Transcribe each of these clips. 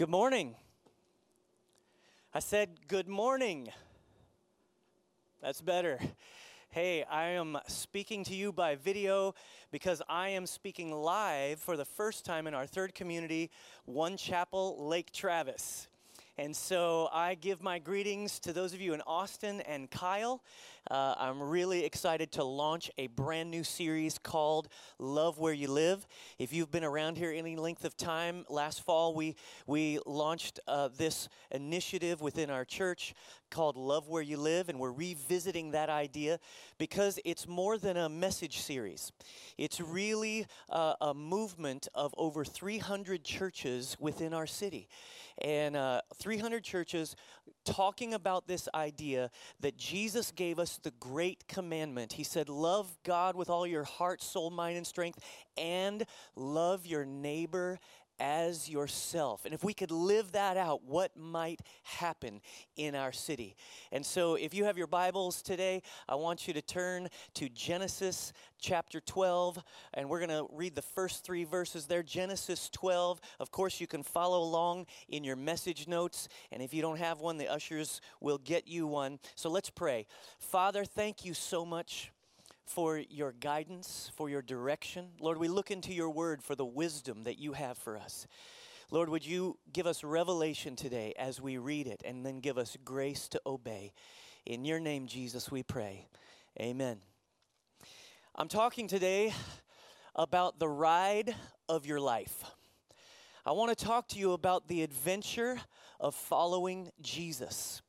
Good morning. I said good morning. That's better. Hey, I am speaking to you by video because I am speaking live for the first time in our third community, One Chapel, Lake Travis. And so I give my greetings to those of you in Austin and Kyle. Uh, I'm really excited to launch a brand new series called Love Where You Live. If you've been around here any length of time, last fall we, we launched uh, this initiative within our church called Love Where You Live, and we're revisiting that idea because it's more than a message series. It's really uh, a movement of over 300 churches within our city. And uh, 300 churches talking about this idea that Jesus gave us the great commandment. He said, Love God with all your heart, soul, mind, and strength, and love your neighbor as yourself. And if we could live that out, what might happen in our city? And so, if you have your Bibles today, I want you to turn to Genesis chapter 12, and we're going to read the first three verses there. Genesis 12. Of course, you can follow along in your message notes, and if you don't have one, the ushers will get you one. So, let's pray. Father, thank you so much for your guidance, for your direction. Lord, we look into your word for the wisdom that you have for us. Lord, would you give us revelation today as we read it and then give us grace to obey? In your name, Jesus, we pray. Amen. I'm talking today about the ride of your life. I want to talk to you about the adventure of following Jesus.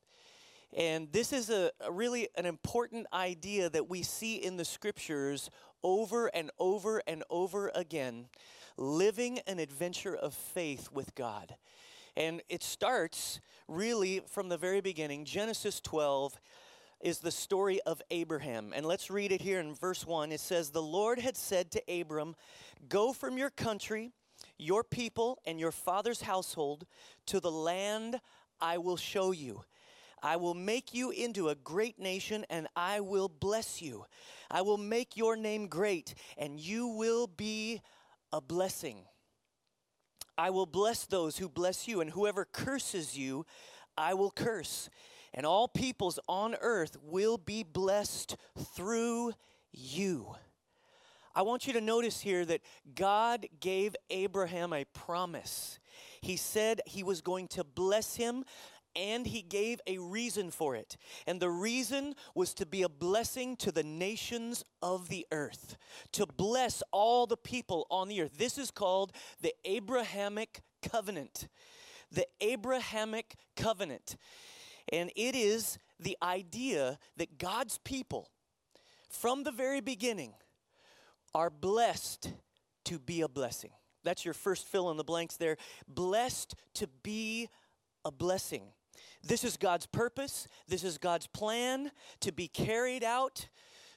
And this is a, a, really an important idea that we see in the scriptures over and over and over again living an adventure of faith with God. And it starts really from the very beginning. Genesis 12 is the story of Abraham. And let's read it here in verse 1. It says, The Lord had said to Abram, Go from your country, your people, and your father's household to the land I will show you. I will make you into a great nation and I will bless you. I will make your name great and you will be a blessing. I will bless those who bless you, and whoever curses you, I will curse. And all peoples on earth will be blessed through you. I want you to notice here that God gave Abraham a promise. He said he was going to bless him and he gave a reason for it. And the reason was to be a blessing to the nations of the earth, to bless all the people on the earth. This is called the Abrahamic covenant. The Abrahamic covenant. And it is the idea that God's people, from the very beginning, are blessed to be a blessing. That's your first fill in the blanks there. Blessed to be a blessing. This is God's purpose, this is God's plan to be carried out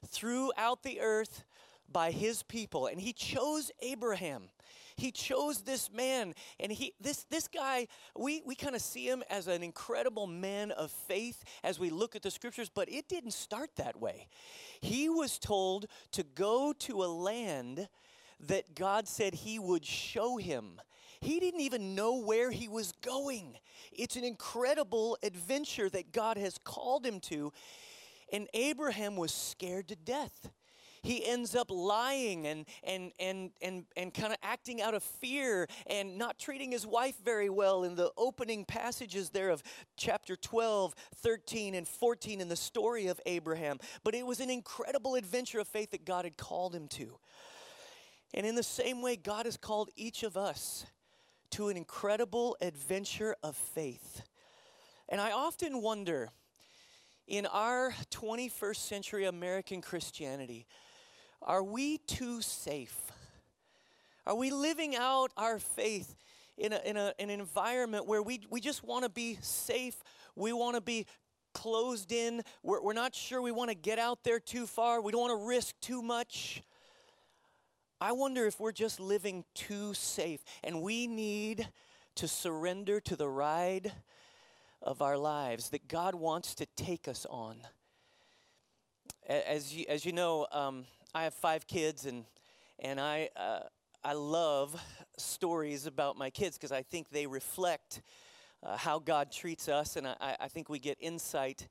throughout the earth by his people. And he chose Abraham. He chose this man and he this this guy we we kind of see him as an incredible man of faith as we look at the scriptures but it didn't start that way. He was told to go to a land that God said he would show him. He didn't even know where he was going. It's an incredible adventure that God has called him to. And Abraham was scared to death. He ends up lying and, and, and, and, and kind of acting out of fear and not treating his wife very well in the opening passages there of chapter 12, 13, and 14 in the story of Abraham. But it was an incredible adventure of faith that God had called him to. And in the same way, God has called each of us to an incredible adventure of faith. And I often wonder in our 21st century American Christianity, are we too safe? Are we living out our faith in, a, in, a, in an environment where we, we just want to be safe? We want to be closed in. We're, we're not sure we want to get out there too far. We don't want to risk too much. I wonder if we're just living too safe and we need to surrender to the ride of our lives that God wants to take us on. As you, as you know, um, I have five kids and, and I, uh, I love stories about my kids because I think they reflect uh, how God treats us, and I, I think we get insight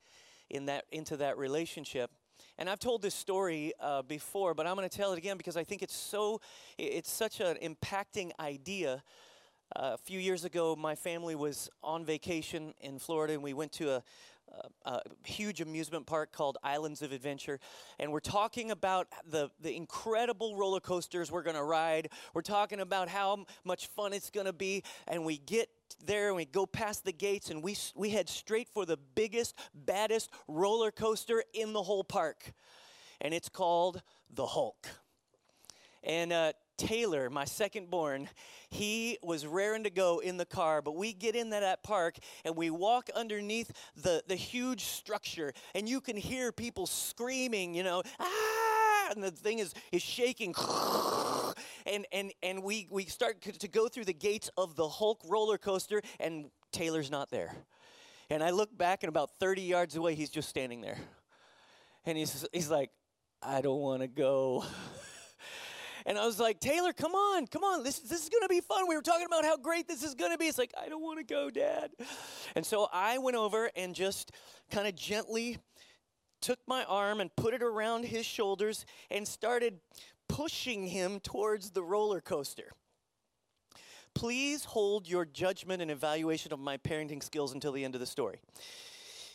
in that into that relationship. And I've told this story uh, before, but I'm going to tell it again because I think it's so it's such an impacting idea. Uh, a few years ago, my family was on vacation in Florida, and we went to a, a, huge amusement park called Islands of Adventure. And we're talking about the, the incredible roller coasters we're going to ride. We're talking about how much fun it's going to be. And we get there and we go past the gates and we, we head straight for the biggest, baddest roller coaster in the whole park. And it's called the Hulk. And uh, Taylor, my second born, he was raring to go in the car, but we get into that park and we walk underneath the, the huge structure, and you can hear people screaming, you know, ah, and the thing is, is shaking. And, and, and we, we start to go through the gates of the Hulk roller coaster, and Taylor's not there. And I look back, and about 30 yards away, he's just standing there. And he's, he's like, I don't want to go. And I was like, Taylor, come on, come on. This, this is going to be fun. We were talking about how great this is going to be. It's like, I don't want to go, Dad. And so I went over and just kind of gently took my arm and put it around his shoulders and started pushing him towards the roller coaster. Please hold your judgment and evaluation of my parenting skills until the end of the story.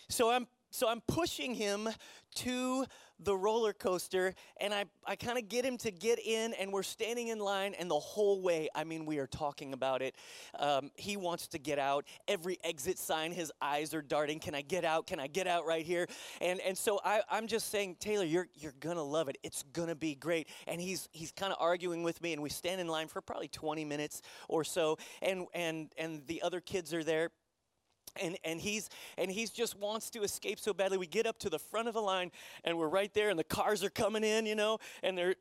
So I'm so I'm pushing him to the roller coaster and I, I kind of get him to get in and we're standing in line and the whole way, I mean, we are talking about it. Um, he wants to get out. Every exit sign, his eyes are darting. Can I get out? Can I get out right here? And, and so I, I'm just saying, Taylor, you're, you're going to love it. It's going to be great. And he's, he's kind of arguing with me and we stand in line for probably 20 minutes or so. And, and, and the other kids are there and and he's and he's just wants to escape so badly. We get up to the front of the line and we're right there and the cars are coming in you know and they're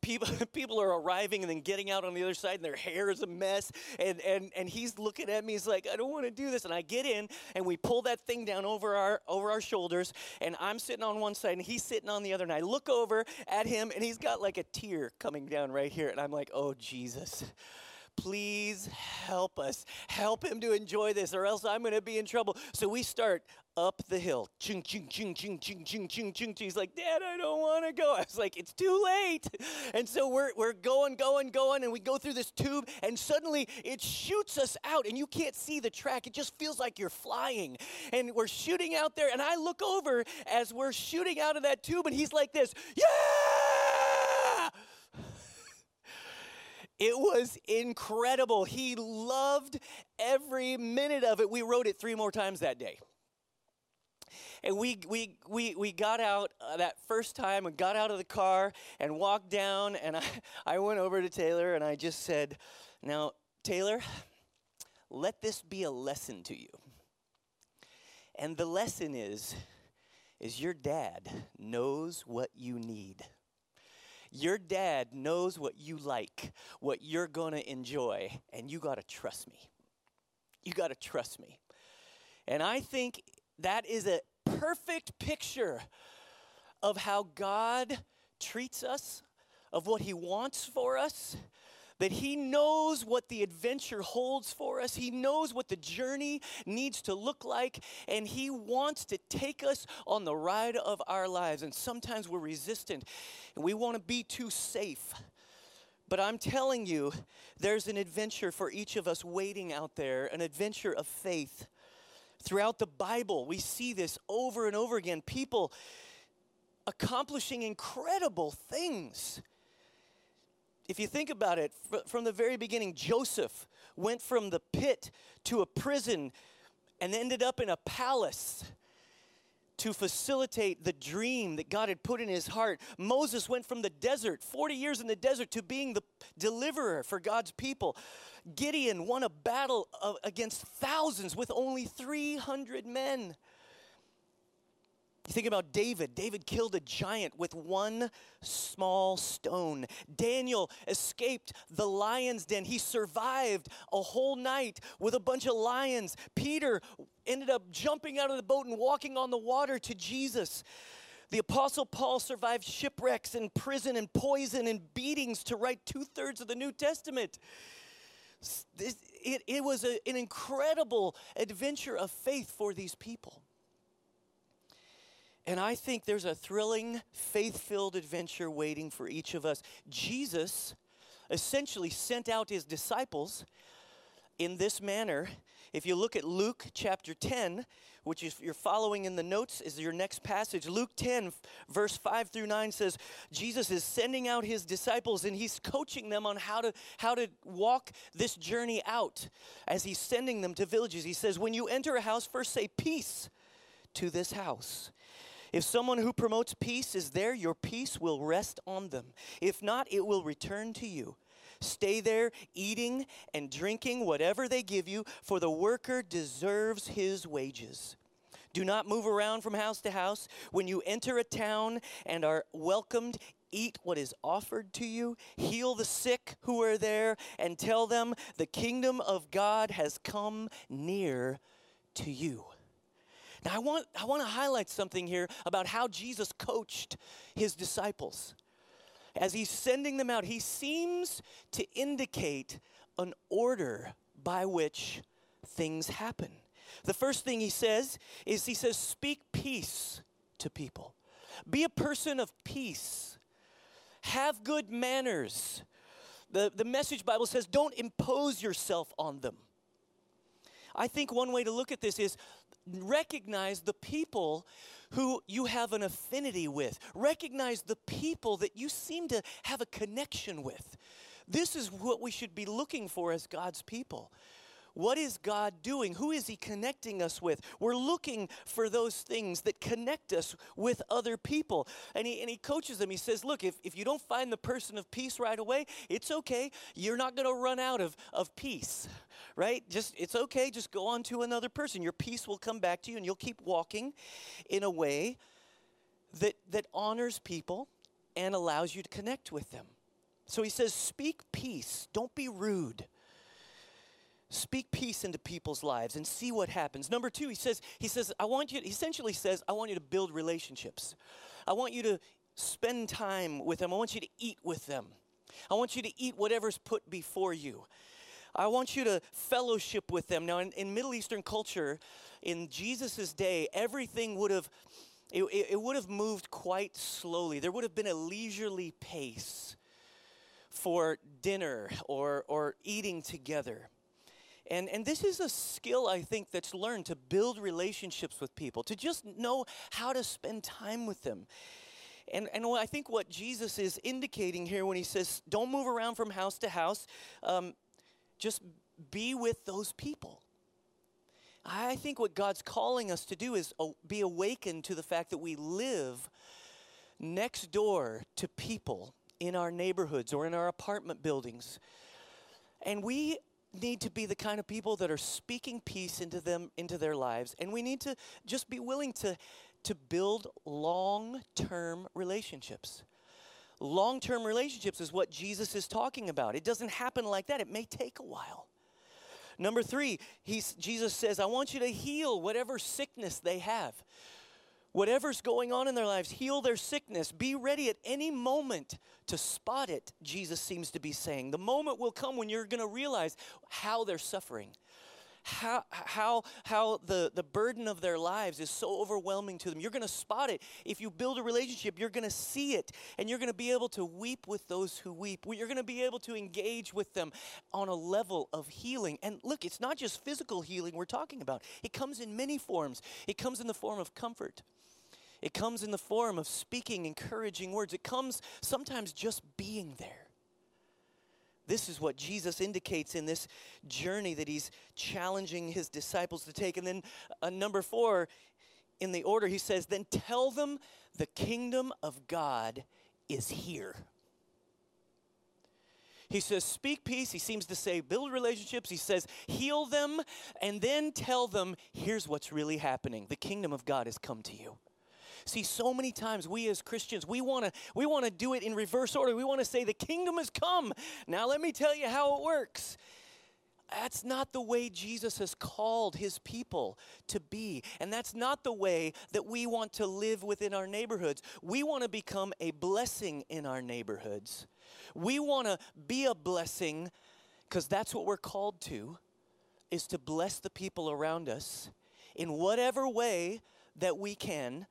people people are arriving and then getting out on the other side and their hair is a mess. And and and he's looking at me. He's like I don't want to do this. And I get in and we pull that thing down over our over our shoulders and I'm sitting on one side and he's sitting on the other. And I look over at him and he's got like a tear coming down right here. And I'm like oh Jesus please help us. Help him to enjoy this, or else I'm going to be in trouble. So we start up the hill. Ching, ching, ching, ching, ching, ching, ching, ching. He's like, Dad, I don't want to go. I was like, it's too late. And so we're, we're going, going, going, and we go through this tube, and suddenly it shoots us out, and you can't see the track. It just feels like you're flying. And we're shooting out there, and I look over as we're shooting out of that tube, and he's like this, Yeah! It was incredible. He loved every minute of it. We wrote it three more times that day. And we, we, we, we got out uh, that first time and got out of the car and walked down. And I, I went over to Taylor and I just said, Now, Taylor, let this be a lesson to you. And the lesson is, is your dad knows what you need. Your dad knows what you like, what you're going to enjoy, and you got to trust me. You got to trust me. And I think that is a perfect picture of how God treats us, of what He wants for us, that He knows what the adventure holds for us. He knows what the journey needs to look like, and He wants to take us on the ride of our lives. And sometimes we're resistant and we want to be too safe. But I'm telling you, there's an adventure for each of us waiting out there, an adventure of faith. Throughout the Bible, we see this over and over again. People accomplishing incredible things if you think about it, from the very beginning, Joseph went from the pit to a prison and ended up in a palace to facilitate the dream that God had put in his heart. Moses went from the desert, 40 years in the desert, to being the deliverer for God's people. Gideon won a battle uh, against thousands with only 300 men. You think about David. David killed a giant with one small stone. Daniel escaped the lion's den. He survived a whole night with a bunch of lions. Peter ended up jumping out of the boat and walking on the water to Jesus. The Apostle Paul survived shipwrecks and prison and poison and beatings to write two thirds of the New Testament. It, it, was a, an incredible adventure of faith for these people. And I think there's a thrilling, faith filled adventure waiting for each of us. Jesus essentially sent out his disciples in this manner. If you look at Luke chapter 10, which is you're following in the notes is your next passage. Luke 10 verse 5 through 9 says Jesus is sending out his disciples and he's coaching them on how to how to walk this journey out as he's sending them to villages. He says when you enter a house first say peace to this house. If someone who promotes peace is there, your peace will rest on them. If not, it will return to you. Stay there, eating and drinking whatever they give you, for the worker deserves his wages. Do not move around from house to house. When you enter a town and are welcomed, eat what is offered to you, heal the sick who are there, and tell them the kingdom of God has come near to you. Now, I want, I want to highlight something here about how Jesus coached his disciples. As he's sending them out, he seems to indicate an order by which things happen. The first thing he says is he says, Speak peace to people, be a person of peace, have good manners. The, the message Bible says, Don't impose yourself on them. I think one way to look at this is recognize the people who you have an affinity with. Recognize the people that you seem to have a connection with. This is what we should be looking for as God's people. What is God doing? Who is He connecting us with? We're looking for those things that connect us with other people. And He, and he coaches them. He says, Look, if, if you don't find the person of peace right away, it's okay. You're not going to run out of, of peace, right? Just It's okay. Just go on to another person. Your peace will come back to you, and you'll keep walking in a way that, that honors people and allows you to connect with them. So he says, Speak peace, don't be rude. Speak peace into people's lives and see what happens. Number two, he says, he says, I want you, he essentially says, I want you to build relationships. I want you to spend time with them. I want you to eat with them. I want you to eat whatever's put before you. I want you to fellowship with them. Now, in, in Middle Eastern culture, in Jesus' day, everything would have it, it, would have moved quite slowly. There would have been a leisurely pace for dinner or, or eating together. And, and this is a skill, I think, that's learned to build relationships with people, to just know how to spend time with them. And, and I think what Jesus is indicating here when he says, don't move around from house to house, um, just be with those people. I think what God's calling us to do is be awakened to the fact that we live next door to people in our neighborhoods or in our apartment buildings. And we need to be the kind of people that are speaking peace into them into their lives. And we need to just be willing to to build long-term relationships. Long-term relationships is what jesus is talking about. It doesn't happen like that. It may take a while. Number three jesus says i want you to heal whatever sickness they have Whatever's going on in their lives, heal their sickness. Be ready at any moment to spot it, Jesus seems to be saying. The moment will come when you're going to realize how they're suffering. How, how, how the, the burden of their lives is so overwhelming to them. You're going to spot it. If you build a relationship, you're going to see it, and you're going to be able to weep with those who weep. You're going to be able to engage with them on a level of healing. And look, it's not just physical healing we're talking about, it comes in many forms. It comes in the form of comfort, it comes in the form of speaking encouraging words. It comes sometimes just being there. This is what Jesus indicates in this journey that he's challenging his disciples to take. And then, uh, number four, in the order, he says, Then tell them the kingdom of God is here. He says, Speak peace. He seems to say, Build relationships. He says, Heal them, and then tell them, Here's what's really happening the kingdom of God has come to you. See, so many times we as Christians, we want to we want to do it in reverse order. We want to say the kingdom has come. Now let me tell you how it works. That's not the way Jesus has called his people to be. And that's not the way that we want to live within our neighborhoods. We want to become a blessing in our neighborhoods. We want to be a blessing because that's what we're called to is to bless the people around us in whatever way that we can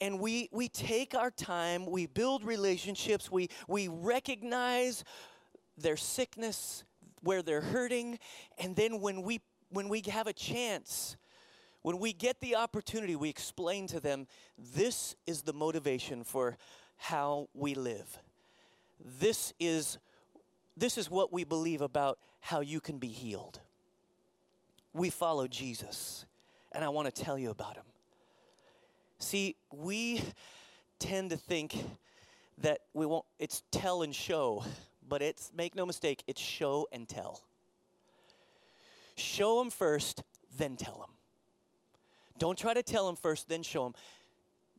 and we we take our time we build relationships we we recognize their sickness where they're hurting and then when we when we have a chance when we get the opportunity we explain to them this is the motivation for how we live. This is this is what we believe about how you can be healed. We follow Jesus and I want to tell you about him see we tend to think that we won't it's tell and show but it's, make no mistake, it's show and tell. Show them first, then tell them. Don't try to tell them first, then show them.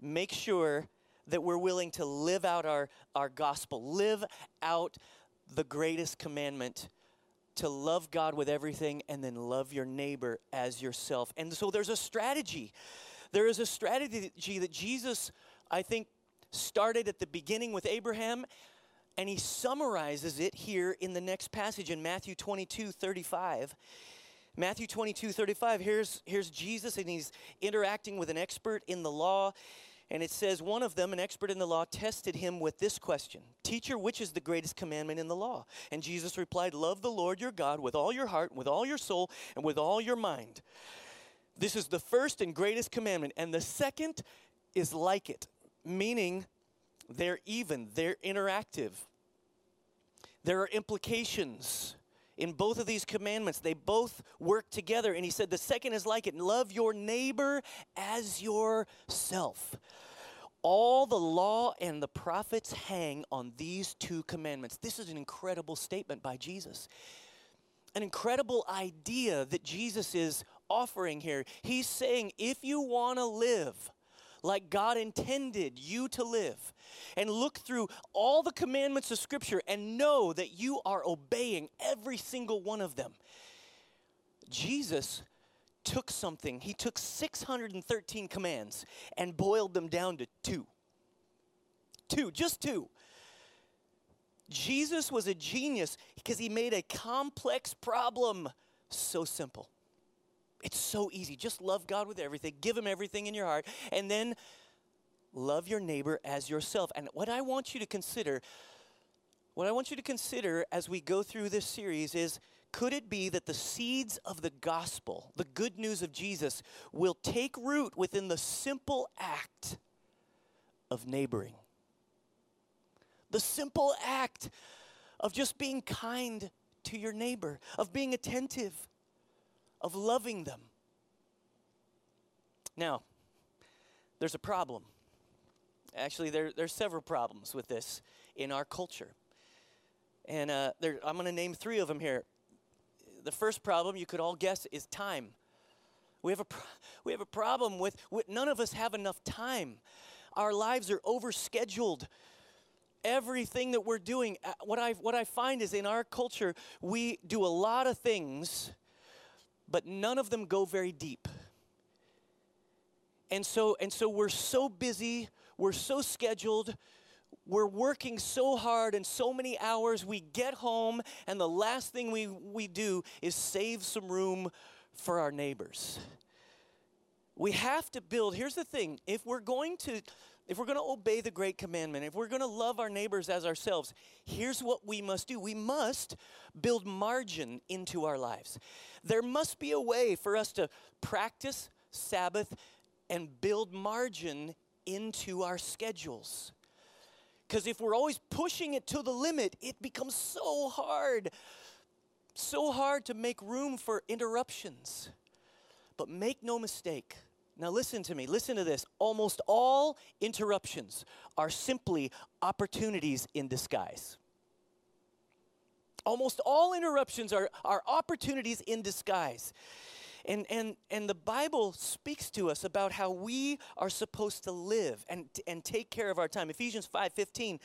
Make sure that we're willing to live out our, our gospel, live out the greatest commandment to love God with everything and then love your neighbor as yourself. And so there's a strategy. There is a strategy that Jesus, I think, started at the beginning with Abraham and he summarizes it here in the next passage in Matthew 22 35. Matthew 22 35, here's, here's Jesus, and he's interacting with an expert in the law. And it says, One of them, an expert in the law, tested him with this question Teacher, which is the greatest commandment in the law? And Jesus replied, Love the Lord your God with all your heart, with all your soul, and with all your mind. This is the first and greatest commandment. And the second is like it, meaning they're even, they're interactive. There are implications in both of these commandments. They both work together. And he said, the second is like it love your neighbor as yourself. All the law and the prophets hang on these two commandments. This is an incredible statement by Jesus. An incredible idea that Jesus is offering here. He's saying, if you want to live, like God intended you to live. And look through all the commandments of Scripture and know that you are obeying every single one of them. Jesus took something, he took 613 commands and boiled them down to two. Two, just two. Jesus was a genius because he made a complex problem so simple. It's so easy. Just love God with everything, give Him everything in your heart, and then love your neighbor as yourself. And what I want you to consider, what I want you to consider as we go through this series is could it be that the seeds of the gospel, the good news of Jesus, will take root within the simple act of neighboring? The simple act of just being kind to your neighbor, of being attentive of loving them. Now, there's a problem. Actually, there, there's several problems with this in our culture. And uh, there, I'm going to name three of them here. The first problem, you could all guess, is time. We have a, pro- we have a problem with, with none of us have enough time. Our lives are overscheduled. Everything that we're doing, uh, what I, what I find is in our culture, we do a lot of things but none of them go very deep. And so, and so we're so busy, we're so scheduled, we're working so hard and so many hours. We get home, and the last thing we, we do is save some room for our neighbors. We have to build, here's the thing if we're going to if we're going to obey the great commandment, if we're going to love our neighbors as ourselves, here's what we must do. We must build margin into our lives. There must be a way for us to practice Sabbath and build margin into our schedules. Because if we're always pushing it to the limit, it becomes so hard, so hard to make room for interruptions. But make no mistake, now, listen to me. Listen to this. Almost all interruptions are simply opportunities in disguise. Almost all interruptions are, are opportunities in disguise. And, and, and the Bible speaks to us about how we are supposed to live and, and take care of our time. Ephesians 5.15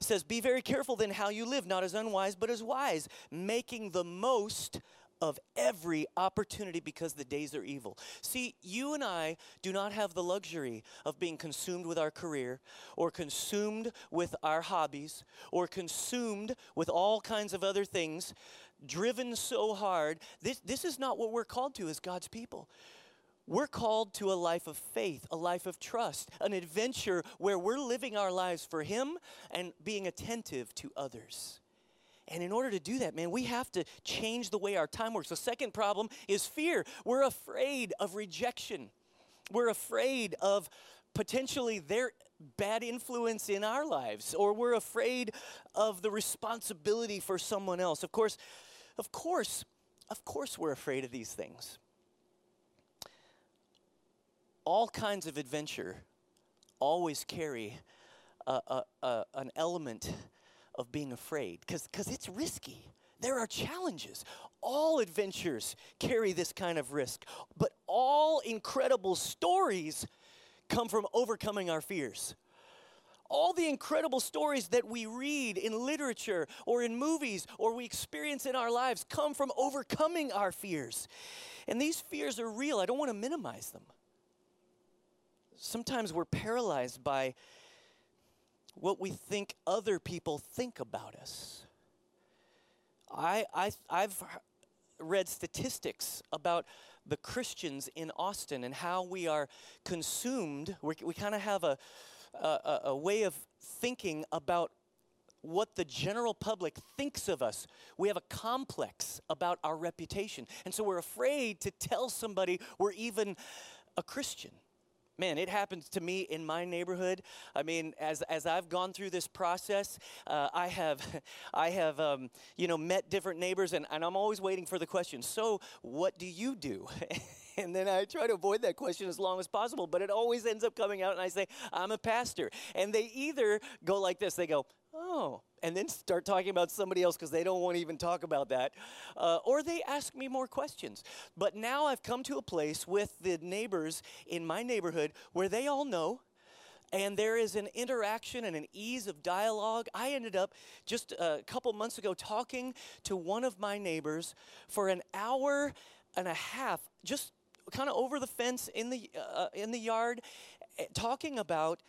says, Be very careful then how you live, not as unwise, but as wise, making the most of every opportunity because the days are evil. See, you and I do not have the luxury of being consumed with our career or consumed with our hobbies or consumed with all kinds of other things, driven so hard. This, this is not what we're called to as God's people. We're called to a life of faith, a life of trust, an adventure where we're living our lives for Him and being attentive to others. And in order to do that, man, we have to change the way our time works. The second problem is fear. We're afraid of rejection, we're afraid of potentially their bad influence in our lives, or we're afraid of the responsibility for someone else. Of course, of course, of course, we're afraid of these things. All kinds of adventure always carry a, a, a, an element of being afraid because it's risky. There are challenges. All adventures carry this kind of risk, but all incredible stories come from overcoming our fears. All the incredible stories that we read in literature or in movies or we experience in our lives come from overcoming our fears. And these fears are real. I don't want to minimize them. Sometimes we're paralyzed by what we think other people think about us. I, I, I've read statistics about the Christians in Austin and how we are consumed. We're, we kind of have a, a, a way of thinking about what the general public thinks of us. We have a complex about our reputation. And so we're afraid to tell somebody we're even a Christian man it happens to me in my neighborhood. I mean as, as i've gone through this process uh, i have i have um, you know met different neighbors and, and i'm always waiting for the question so what do you do? And then i try to avoid that question as long as possible but it always ends up coming out and i say i'm a pastor. And they either go like this they go oh, and then start talking about somebody else because they don't want to even talk about that. Uh, or they ask me more questions. But now I've come to a place with the neighbors in my neighborhood where they all know. And there is an interaction and an ease of dialogue. I ended up just a couple months ago talking to one of my neighbors for an hour and a half, just kind of over the fence in the, uh, in the yard, eh, talking about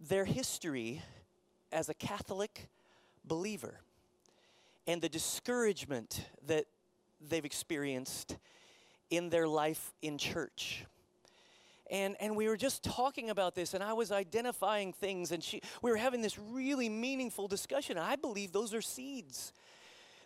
their history as a Catholic believer and the discouragement that they've experienced in their life in church. And, and we were just talking about this, and I was identifying things, and she, we were having this really meaningful discussion. I believe those are seeds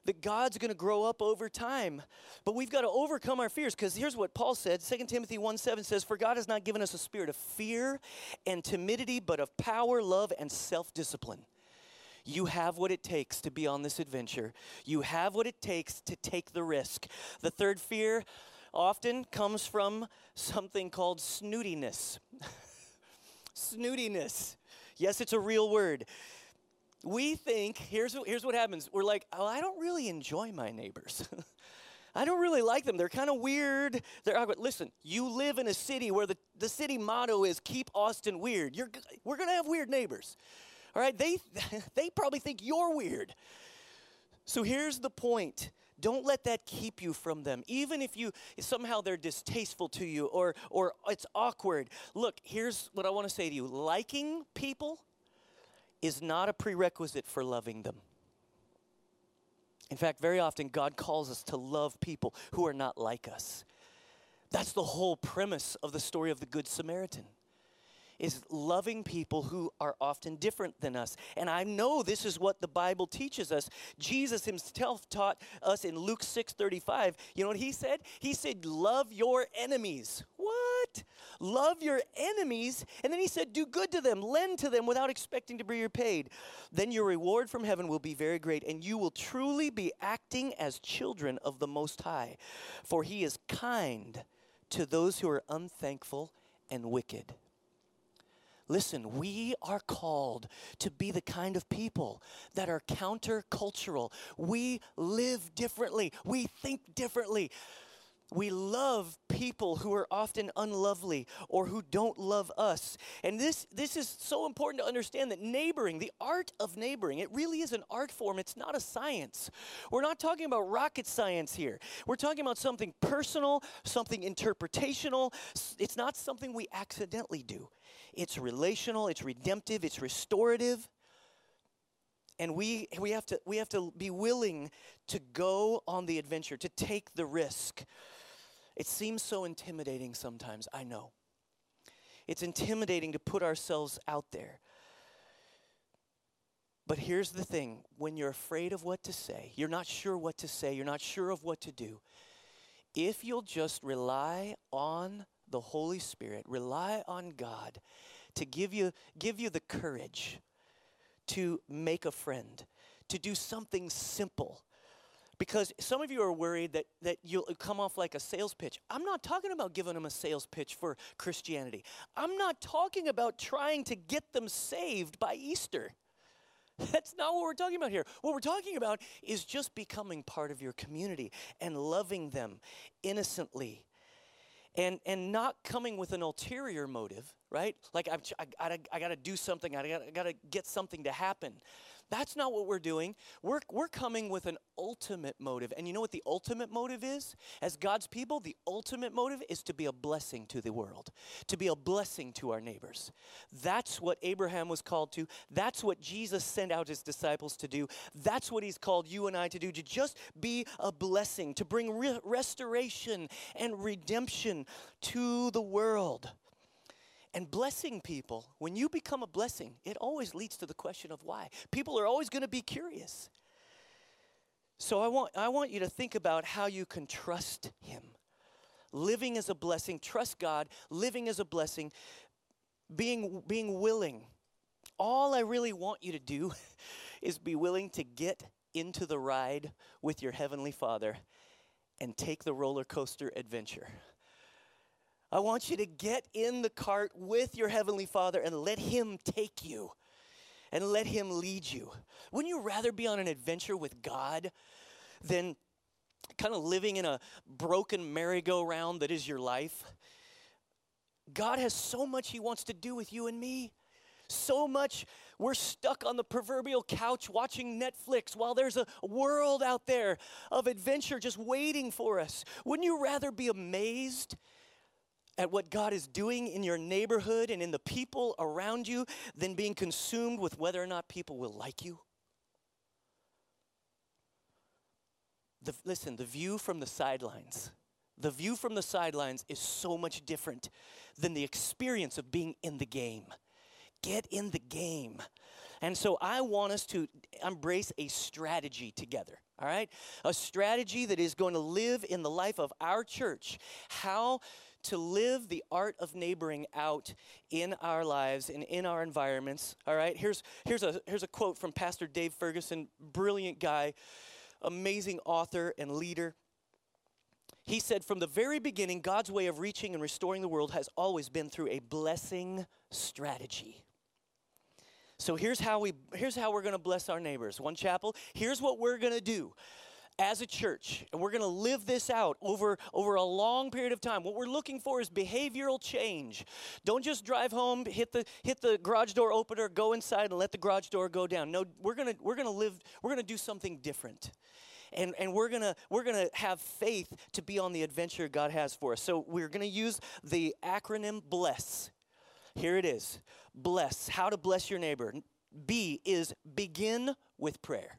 that God's going to grow up over time. But we've got to overcome our fears because here's what Paul said 2 Timothy 1 7 says, For God has not given us a spirit of fear and timidity, but of power, love, and self discipline. You have what it takes to be on this adventure. You have what it takes to take the risk. The third fear often comes from something called snootiness. snootiness. Yes, it's a real word we think here's, here's what happens. We're like oh i don't really enjoy my neighbors. I don't really like them. They're kind of weird. They're awkward. listen you live in a city where the, the city motto is keep austin weird. You're, we're going to have weird neighbors all right? They, they probably think you're weird. So here's the point. Don't let that keep you from them. Even if you somehow they're distasteful to you or or it's awkward. Look here's what i want to say to you. Liking people is not a prerequisite for loving them. In fact, very often God calls us to love people who are not like us. That's the whole premise of the story of the Good Samaritan is loving people who are often different than us. And I know this is what the Bible teaches us. Jesus himself taught us in Luke 6:35. You know what he said? He said, "Love your enemies." What? Love your enemies? And then he said, "Do good to them, lend to them without expecting to be repaid. Then your reward from heaven will be very great, and you will truly be acting as children of the Most High, for he is kind to those who are unthankful and wicked." Listen, we are called to be the kind of people that are countercultural. We live differently, we think differently. We love people who are often unlovely or who don't love us. And this, this is so important to understand that neighboring, the art of neighboring, it really is an art form. It's not a science. We're not talking about rocket science here. We're talking about something personal, something interpretational. It's not something we accidentally do. It's relational, it's redemptive, it's restorative and we, we, have to, we have to be willing to go on the adventure, to take the risk. It seems so intimidating sometimes, I know. It's intimidating to put ourselves out there. But here's the thing when you're afraid of what to say, you're not sure what to say, you're not sure of what to do, if you'll just rely on the Holy Spirit, rely on God to give you, give you the courage to make a friend, to do something simple. Because some of you are worried that, that you'll come off like a sales pitch. I'm not talking about giving them a sales pitch for Christianity. I'm not talking about trying to get them saved by Easter. That's not what we're talking about here. What we're talking about is just becoming part of your community and loving them innocently and, and not coming with an ulterior motive, right? Like, I've, I, gotta, I gotta do something, I gotta, I gotta get something to happen. That's not what we're doing. We're, we're coming with an ultimate motive. And you know what the ultimate motive is? As God's people, the ultimate motive is to be a blessing to the world, to be a blessing to our neighbors. That's what Abraham was called to. That's what Jesus sent out his disciples to do. That's what he's called you and I to do, to just be a blessing, to bring re- restoration and redemption to the world. And blessing people, when you become a blessing, it always leads to the question of why. People are always going to be curious. So I want, I want you to think about how you can trust Him. Living as a blessing, trust God, living as a blessing, being, being willing. All I really want you to do is be willing to get into the ride with your Heavenly Father and take the roller coaster adventure. I want you to get in the cart with your Heavenly Father and let Him take you and let Him lead you. Wouldn't you rather be on an adventure with God than kind of living in a broken merry-go-round that is your life? God has so much He wants to do with you and me. So much we're stuck on the proverbial couch watching Netflix while there's a world out there of adventure just waiting for us. Wouldn't you rather be amazed at what God is doing in your neighborhood and in the people around you than being consumed with whether or not people will like you? The, listen, the view from the sidelines, the view from the sidelines is so much different than the experience of being in the game. Get in the game. And so I want us to embrace a strategy together, all right? A strategy that is going to live in the life of our church. How to live the art of neighboring out in our lives and in our environments. All right, here's, here's, a, here's a quote from Pastor Dave Ferguson, brilliant guy, amazing author and leader. He said, From the very beginning, God's way of reaching and restoring the world has always been through a blessing strategy. So here's how we here's how we're going to bless our neighbors. One chapel. Here's what we're going to do as a church, and we're going to live this out over, over a long period of time. What we're looking for is behavioral change. Don't just drive home, hit the, hit the garage door opener, go inside, and let the garage door go down. No, we're going to we're gonna live, we're going to do something different. And, and we're gonna we're gonna have faith to be on the adventure God has for us. So we're gonna use the acronym BLESS. Here it is. Bless. How to bless your neighbor. B is begin with prayer.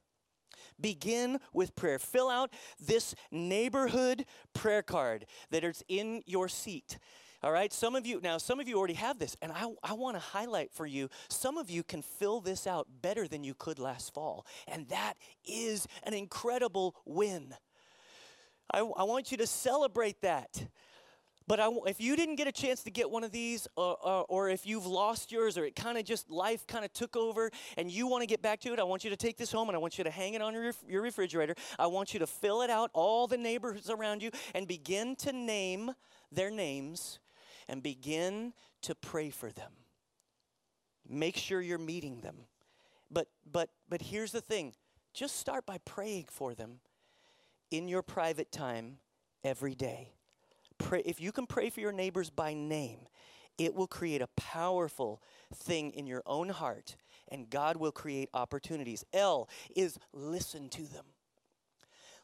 Begin with prayer. Fill out this neighborhood prayer card that is in your seat. All right, some of you, now some of you already have this, and I, I want to highlight for you, some of you can fill this out better than you could last fall. And that is an incredible win. I, I want you to celebrate that. But I, if you didn't get a chance to get one of these, or, or, or if you've lost yours, or it kind of just life kind of took over, and you want to get back to it, I want you to take this home and I want you to hang it on your, your refrigerator. I want you to fill it out, all the neighbors around you, and begin to name their names and begin to pray for them. Make sure you're meeting them. But but but here's the thing. Just start by praying for them in your private time every day pray if you can pray for your neighbors by name, it will create a powerful thing in your own heart and God will create opportunities. L is listen to them.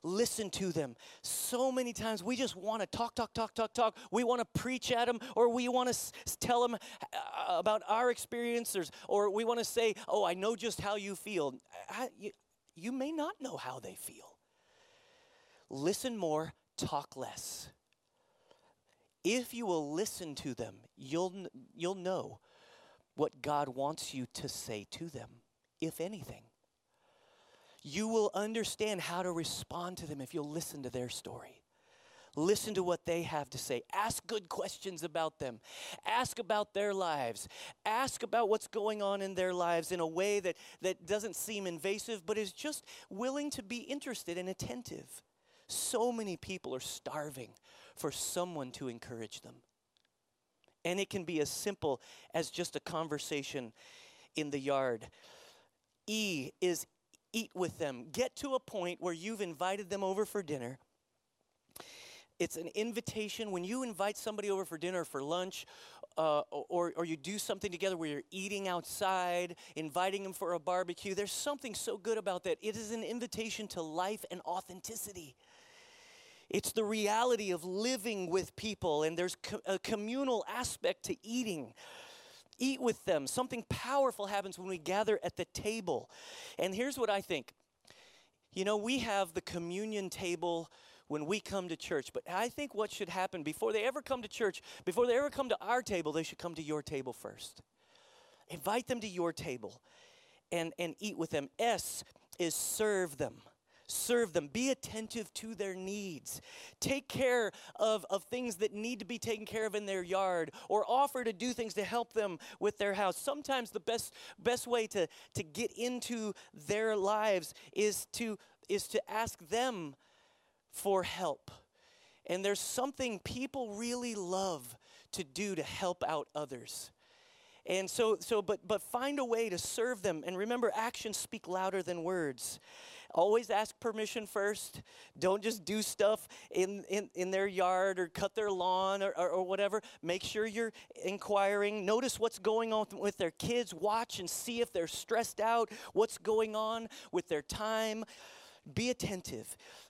Listen to them. So many times we just want to talk, talk, talk, talk, talk. We want to preach at them, or we want to s- tell them uh, about our experiences, or we want to say, Oh, I know just how you feel. I, you, you may not know how they feel. Listen more, talk less. If you will listen to them, you'll, you'll know what God wants you to say to them, if anything. You will understand how to respond to them if you'll listen to their story. Listen to what they have to say. Ask good questions about them. Ask about their lives. Ask about what's going on in their lives in a way that, that doesn't seem invasive, but is just willing to be interested and attentive. So many people are starving for someone to encourage them. And it can be as simple as just a conversation in the yard. E is eat with them. Get to a point where you've invited them over for dinner. It's an invitation. When you invite somebody over for dinner or for lunch, uh, or, or you do something together where you're eating outside, inviting them for a barbecue, there's something so good about that. It is an invitation to life and authenticity. It's the reality of living with people, and there's co- a communal aspect to eating. Eat with them. Something powerful happens when we gather at the table. And here's what I think you know, we have the communion table when we come to church, but I think what should happen before they ever come to church, before they ever come to our table, they should come to your table first. Invite them to your table and, and eat with them. S is serve them serve them, be attentive to their needs, take care of, of things that need to be taken care of in their yard, or offer to do things to help them with their house. Sometimes the best, best way to, to get into their lives is to, is to ask them for help. And there's something people really love to do to help out others. And so, so but, but find a way to serve them. And remember, actions speak louder than words. Always ask permission first. Don't just do stuff in, in, in their yard or cut their lawn or, or, or whatever. Make sure you're inquiring. Notice what's going on with their kids. Watch and see if they're stressed out, what's going on with their time. Be attentive.